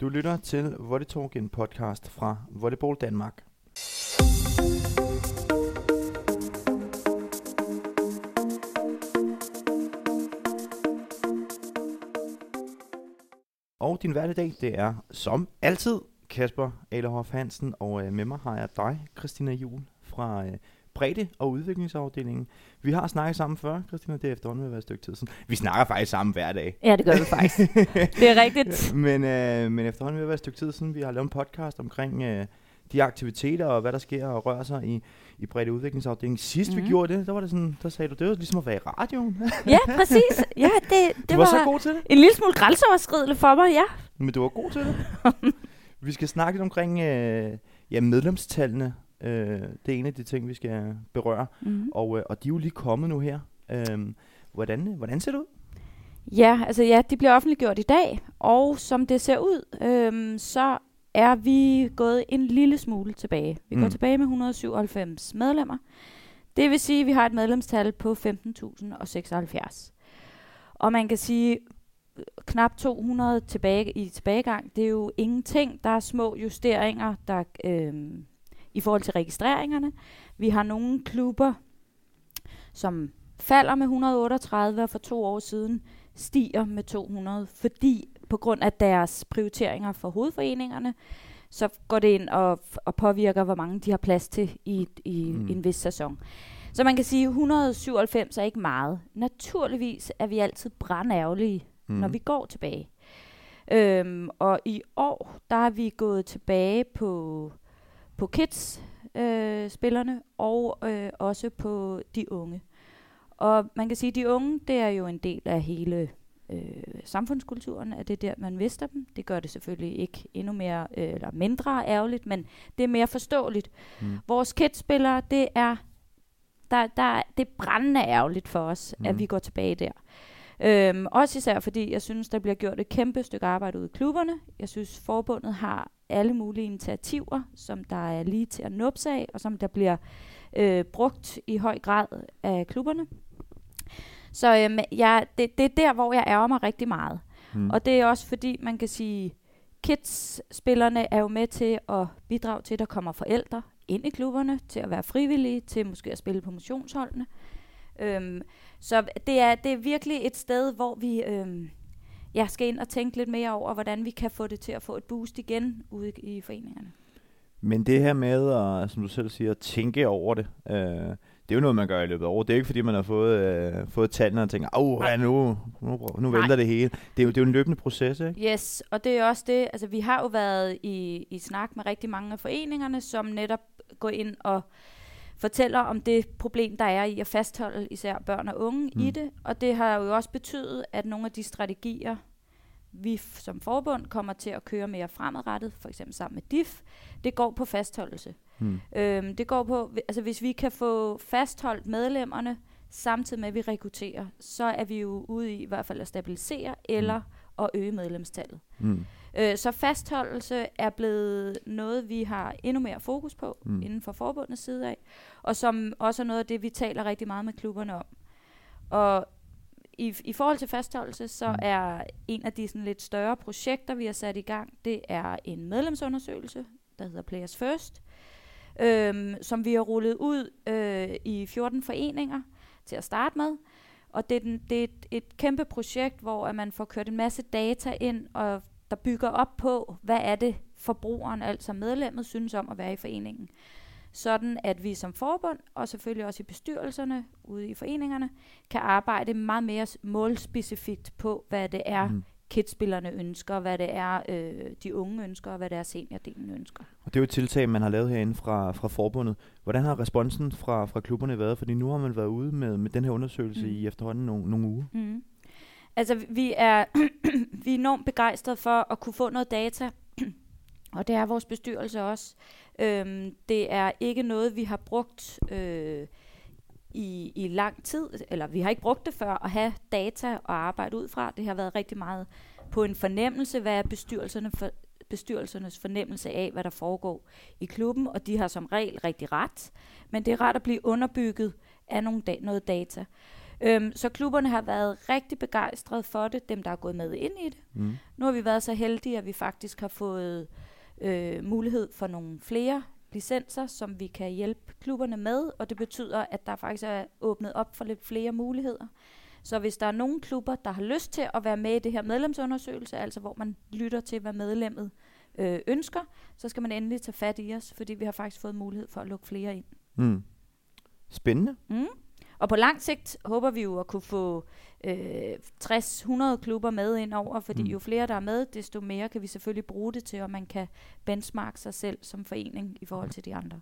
Du lytter til Volley en podcast fra Volleyball Danmark. Og din hverdag, det er som altid Kasper Alehoff Hansen, og øh, med mig har jeg dig, Christina Jul fra øh, bredde- og udviklingsafdelingen. Vi har snakket sammen før, Christina, det er efterhånden ved at være et stykke tid siden. Vi snakker faktisk sammen hver dag. Ja, det gør vi faktisk. det er rigtigt. men, øh, men efterhånden ved at være et stykke tid siden, vi har lavet en podcast omkring øh, de aktiviteter og hvad der sker og rører sig i, i bredde udviklingsafdelingen. Sidst mm-hmm. vi mhm. gjorde det, der var det sådan, der sagde du, det var ligesom at være i radioen. ja, præcis. Ja, det, det du var, var så god til det. En lille smule grænseoverskridende for mig, ja. Men du var god til det. vi skal snakke lidt omkring øh, ja, medlemstallene Øh, det er en af de ting, vi skal berøre. Mm. Og, øh, og de er jo lige kommet nu her. Øh, hvordan, hvordan ser det ud? Ja, altså ja, de bliver offentliggjort i dag, og som det ser ud, øh, så er vi gået en lille smule tilbage. Vi mm. går tilbage med 197 medlemmer. Det vil sige, at vi har et medlemstal på 15.076. Og man kan sige, knap 200 tilbage, i tilbagegang, det er jo ingenting. Der er små justeringer, der øh, i forhold til registreringerne. Vi har nogle klubber, som falder med 138, og for to år siden stiger med 200, fordi på grund af deres prioriteringer for hovedforeningerne, så går det ind og, og påvirker, hvor mange de har plads til i, i mm. en vis sæson. Så man kan sige, at 197 er ikke meget. Naturligvis er vi altid brandærgerlige, mm. når vi går tilbage. Øhm, og i år, der er vi gået tilbage på på kids-spillerne øh, og øh, også på de unge. Og man kan sige, at de unge, det er jo en del af hele øh, samfundskulturen, at det er der, man mister dem. Det gør det selvfølgelig ikke endnu mere øh, eller mindre ærgerligt, men det er mere forståeligt. Mm. Vores kids-spillere, det er der, der, det er brændende ærgerligt for os, mm. at vi går tilbage der. Øhm, også især fordi, jeg synes, der bliver gjort et kæmpe stykke arbejde ude i klubberne. Jeg synes, forbundet har alle mulige initiativer, som der er lige til at nupse af, og som der bliver øh, brugt i høj grad af klubberne. Så øhm, ja, det, det er der, hvor jeg ærger mig rigtig meget. Mm. Og det er også fordi, man kan sige, kids-spillerne er jo med til at bidrage til, at der kommer forældre ind i klubberne, til at være frivillige, til måske at spille på motionsholdene. Øhm, så det er, det er virkelig et sted, hvor vi øhm, ja, skal ind og tænke lidt mere over, hvordan vi kan få det til at få et boost igen ude i, foreningerne. Men det her med, at, som du selv siger, at tænke over det, øh, det er jo noget, man gør i løbet af året. Det er ikke, fordi man har fået, øh, fået tallene og tænker, åh, ja, nu, nu, nu venter det hele. Det er, jo, det er jo en løbende proces, ikke? Yes, og det er også det, altså vi har jo været i, i snak med rigtig mange af foreningerne, som netop går ind og fortæller om det problem, der er i at fastholde især børn og unge mm. i det. Og det har jo også betydet, at nogle af de strategier, vi som forbund kommer til at køre mere fremadrettet, for eksempel sammen med DIF, det går på fastholdelse. Mm. Øhm, det går på, altså hvis vi kan få fastholdt medlemmerne, samtidig med at vi rekrutterer, så er vi jo ude i i hvert fald at stabilisere eller mm. at øge medlemstallet. Mm. Øh, så fastholdelse er blevet noget, vi har endnu mere fokus på mm. inden for forbundets side af, og som også er noget af det, vi taler rigtig meget med klubberne om. Og i, i forhold til fastholdelse, så mm. er en af de sådan lidt større projekter, vi har sat i gang, det er en medlemsundersøgelse, der hedder Players First, øhm, som vi har rullet ud øh, i 14 foreninger til at starte med. Og det er, den, det er et, et kæmpe projekt, hvor at man får kørt en masse data ind, og der bygger op på, hvad er det forbrugeren, altså medlemmet, synes om at være i foreningen. Sådan at vi som forbund, og selvfølgelig også i bestyrelserne ude i foreningerne, kan arbejde meget mere målspecifikt på, hvad det er, mm. kidspillerne ønsker, hvad det er, øh, de unge ønsker, og hvad det er, seniordelen ønsker. Og det er jo et tiltag, man har lavet herinde fra, fra forbundet. Hvordan har responsen fra, fra klubberne været? Fordi nu har man været ude med, med den her undersøgelse mm. i efterhånden nogle, nogle uger. Mm. Altså, vi er, vi er enormt begejstrede for at kunne få noget data, og det er vores bestyrelse også. Øhm, det er ikke noget, vi har brugt øh, i, i lang tid, eller vi har ikke brugt det før at have data og arbejde ud fra. Det har været rigtig meget på en fornemmelse, hvad er bestyrelserne for, bestyrelsernes fornemmelse af, hvad der foregår i klubben, og de har som regel rigtig ret, men det er ret at blive underbygget af nogle da- noget data. Øhm, så klubberne har været rigtig begejstrede for det, dem der er gået med ind i det. Mm. Nu har vi været så heldige, at vi faktisk har fået øh, mulighed for nogle flere licenser, som vi kan hjælpe klubberne med, og det betyder, at der faktisk er åbnet op for lidt flere muligheder. Så hvis der er nogle klubber, der har lyst til at være med i det her medlemsundersøgelse, altså hvor man lytter til, hvad medlemmet øh, ønsker, så skal man endelig tage fat i os, fordi vi har faktisk fået mulighed for at lukke flere ind. Mm. Spændende. Mm. Og på lang sigt håber vi jo at kunne få øh, 60-100 klubber med ind over, fordi Mm. jo flere der er med, desto mere kan vi selvfølgelig bruge det til, at man kan benchmarke sig selv som forening i forhold til de andre.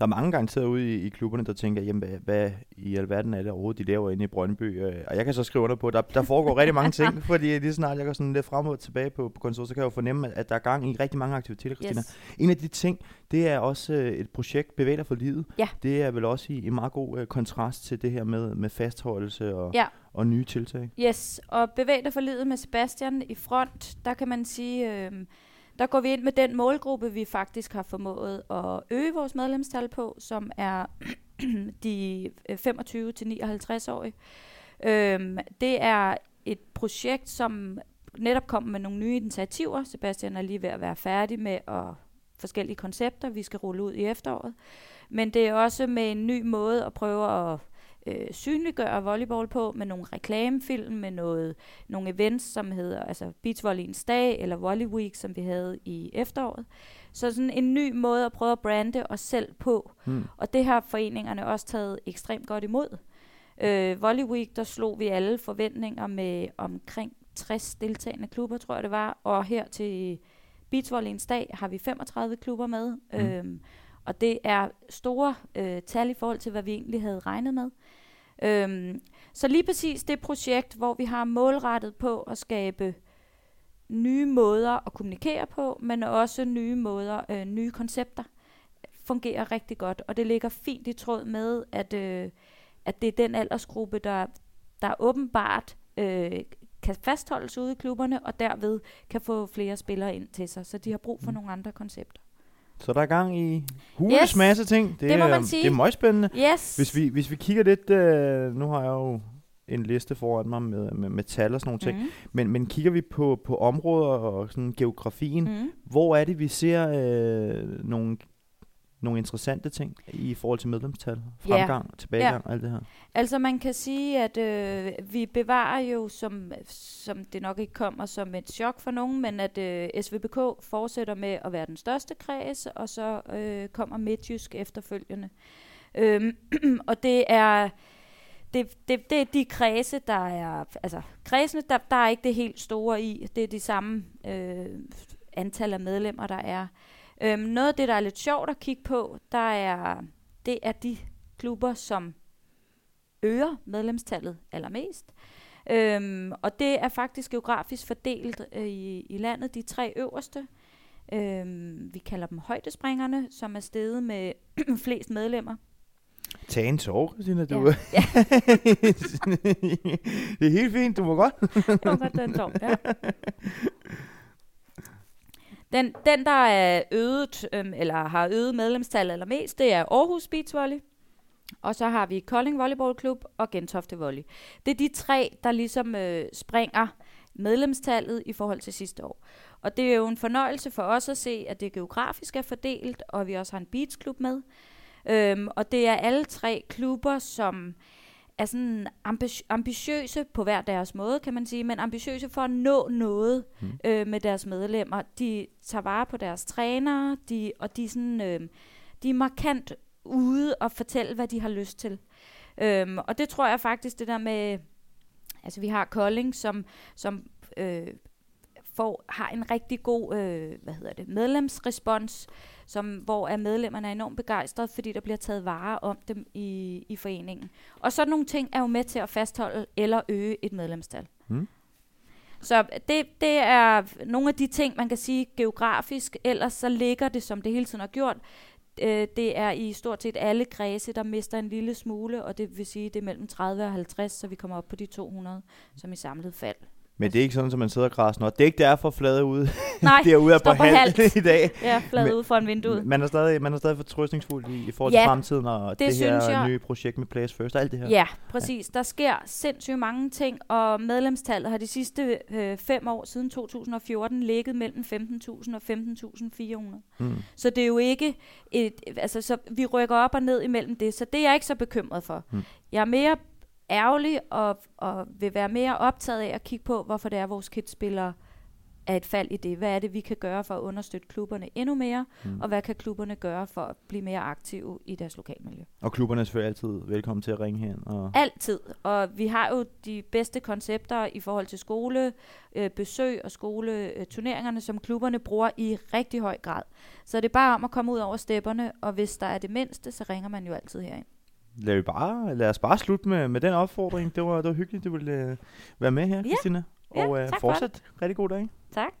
Der er mange garanteret ude i, i klubberne, der tænker, jamen hvad, hvad i alverden er det overhovedet, de laver inde i Brøndby? Øh, Og jeg kan så skrive under på, at der, der foregår rigtig mange ting, fordi lige snart jeg går sådan lidt frem og tilbage på, på kontoret, så kan jeg jo fornemme, at, der er gang i rigtig mange aktiviteter, Christina. Yes. En af de ting, det er også øh, et projekt, Bevæg dig for livet. Ja. Det er vel også i, i meget god øh, kontrast til det her med, med fastholdelse og, Ja. og nye tiltag. Yes, og bevæg dig for livet med Sebastian i front, der kan man sige, øh, der går vi ind med den målgruppe, vi faktisk har formået at øge vores medlemstal på, som er de øh, 25-59-årige. Øhm, det er et projekt, som netop kommer med nogle nye initiativer. Sebastian er lige ved at være færdig med at forskellige koncepter, vi skal rulle ud i efteråret. Men det er også med en ny måde at prøve at øh, synliggøre volleyball på, med nogle reklamefilm, med noget, nogle events, som hedder altså Beachvolleyens dag, eller Volley Week, som vi havde i efteråret. Så sådan en ny måde at prøve at brande os selv på. Mm. Og det har foreningerne også taget ekstremt godt imod. Øh, Volley Week, der slog vi alle forventninger med omkring 60 deltagende klubber, tror jeg det var. Og her til Beachvolleyens dag har vi 35 klubber med. Mm. Øhm, og det er store øh, tal i forhold til, hvad vi egentlig havde regnet med. Øhm, så lige præcis det projekt, hvor vi har målrettet på at skabe nye måder at kommunikere på, men også nye måder, øh, nye koncepter, fungerer rigtig godt. Og det ligger fint i tråd med, at, øh, at det er den aldersgruppe, der, der åbenbart øh, kan fastholdes ude i klubberne, og derved kan få flere spillere ind til sig. Så de har brug for Mm. nogle andre koncepter. Så der er gang i hules Yes. masse ting. Det må er, man sige. Det er meget spændende. Yes! Hvis vi, hvis vi kigger lidt, øh, nu har jeg jo en liste foran mig med, med, med tal og sådan nogle ting, mm. men, men kigger vi på, på områder og sådan geografien. Mm. hvor er det, vi ser øh, nogle, nogle interessante ting i forhold til medlemstal, fremgang, tilbagegang og alt det her? Altså man kan sige, at øh, vi bevarer jo, som, som det nok ikke kommer som et chok for nogen, men at øh, SVBK fortsætter med at være den største kreds, og så øh, kommer Midtjysk efterfølgende. Øhm, og det er, det, det, det er de kredse, der er, altså kredsene, der, der er ikke det helt store i. Det er de samme øh, antal af medlemmer, der er. Øhm, noget af det, der er lidt sjovt at kigge på, der er, det er de klubber, som øger medlemstallet allermest. Øhm, og det er faktisk geografisk fordelt øh, i, i landet. De tre øverste, øhm, vi kalder dem højdespringerne, som er steget med flest medlemmer. Tag en tår, Christina. Du. Ja. Ja. det er helt fint, du må godt. Det var godt, den tår. Ja. Den, den, der er øget, øhm, eller har øget medlemstallet allermest, det er Aarhus Beach Volley. Og så har vi Kolding Volleyball Klub og Gentofte Volley. Det er de tre, der ligesom øh, springer medlemstallet i forhold til sidste år. Og det er jo en fornøjelse for os at se, at det geografisk er fordelt, og vi også har en beachklub med. Øhm, og det er alle tre klubber, som er sådan ambi- ambitiøse på hver deres måde, kan man sige, men ambitiøse for at nå noget Mm. øh, med deres medlemmer. De tager vare på deres trænere, de, og de er, sådan, øh, de er markant ude og fortælle, hvad de har lyst til. Øhm, og det tror jeg faktisk, det der med, altså vi har Kolding, som, som øh, får, har en rigtig god øh, hvad hedder det, medlemsrespons, som, hvor er medlemmerne er enormt begejstrede, fordi der bliver taget vare om dem i, i foreningen. Og sådan nogle ting er jo med til at fastholde eller øge et medlemstal. Mm. Så det, det er nogle af de ting, man kan sige geografisk, ellers så ligger det, som det hele tiden har gjort, øh, det er i stort set alle kredse, der mister en lille smule, og det vil sige, det er mellem 30 og 50, så vi kommer op på de 200 som i samlet fald. Men det er ikke sådan, at man sidder og græser. Nå, det er ikke derfor flade ude Nej, derude er på halv halvt. i dag. ja, flad Men- ud foran vinduet. Man er stadig, man er stadig fortrøstningsfuld i, i forhold Ja, til fremtiden og det, det her jeg. nye projekt med Place First og alt det her. Ja, præcis. Der sker sindssygt mange ting, og medlemstallet har de sidste øh, fem år siden 2014 ligget mellem 15.000 og 15.400. Mm. Så det er jo ikke et, altså så vi rykker op og ned imellem det, så det er jeg ikke så bekymret for. Mm. Jeg er mere ærgerlig og, og vil være mere optaget af at kigge på, hvorfor det er, vores kids spiller er et fald i det. Hvad er det, vi kan gøre for at understøtte klubberne endnu mere, Mm. og hvad kan klubberne gøre for at blive mere aktive i deres lokalmiljø? Og klubberne er selvfølgelig altid velkommen til at ringe hen. Og Altid. Og vi har jo de bedste koncepter i forhold til skole, øh, besøg og skoleturneringerne, som klubberne bruger i rigtig høj grad. Så det er bare om at komme ud over stepperne, og hvis der er det mindste, så ringer man jo altid herind. Lad, vi bare, lad os bare slutte med, med den opfordring. Det var, det var hyggeligt, du ville øh, være med her, Ja. Christina. Ja, Og øh, tak for fortsat rigtig god dag. Tak.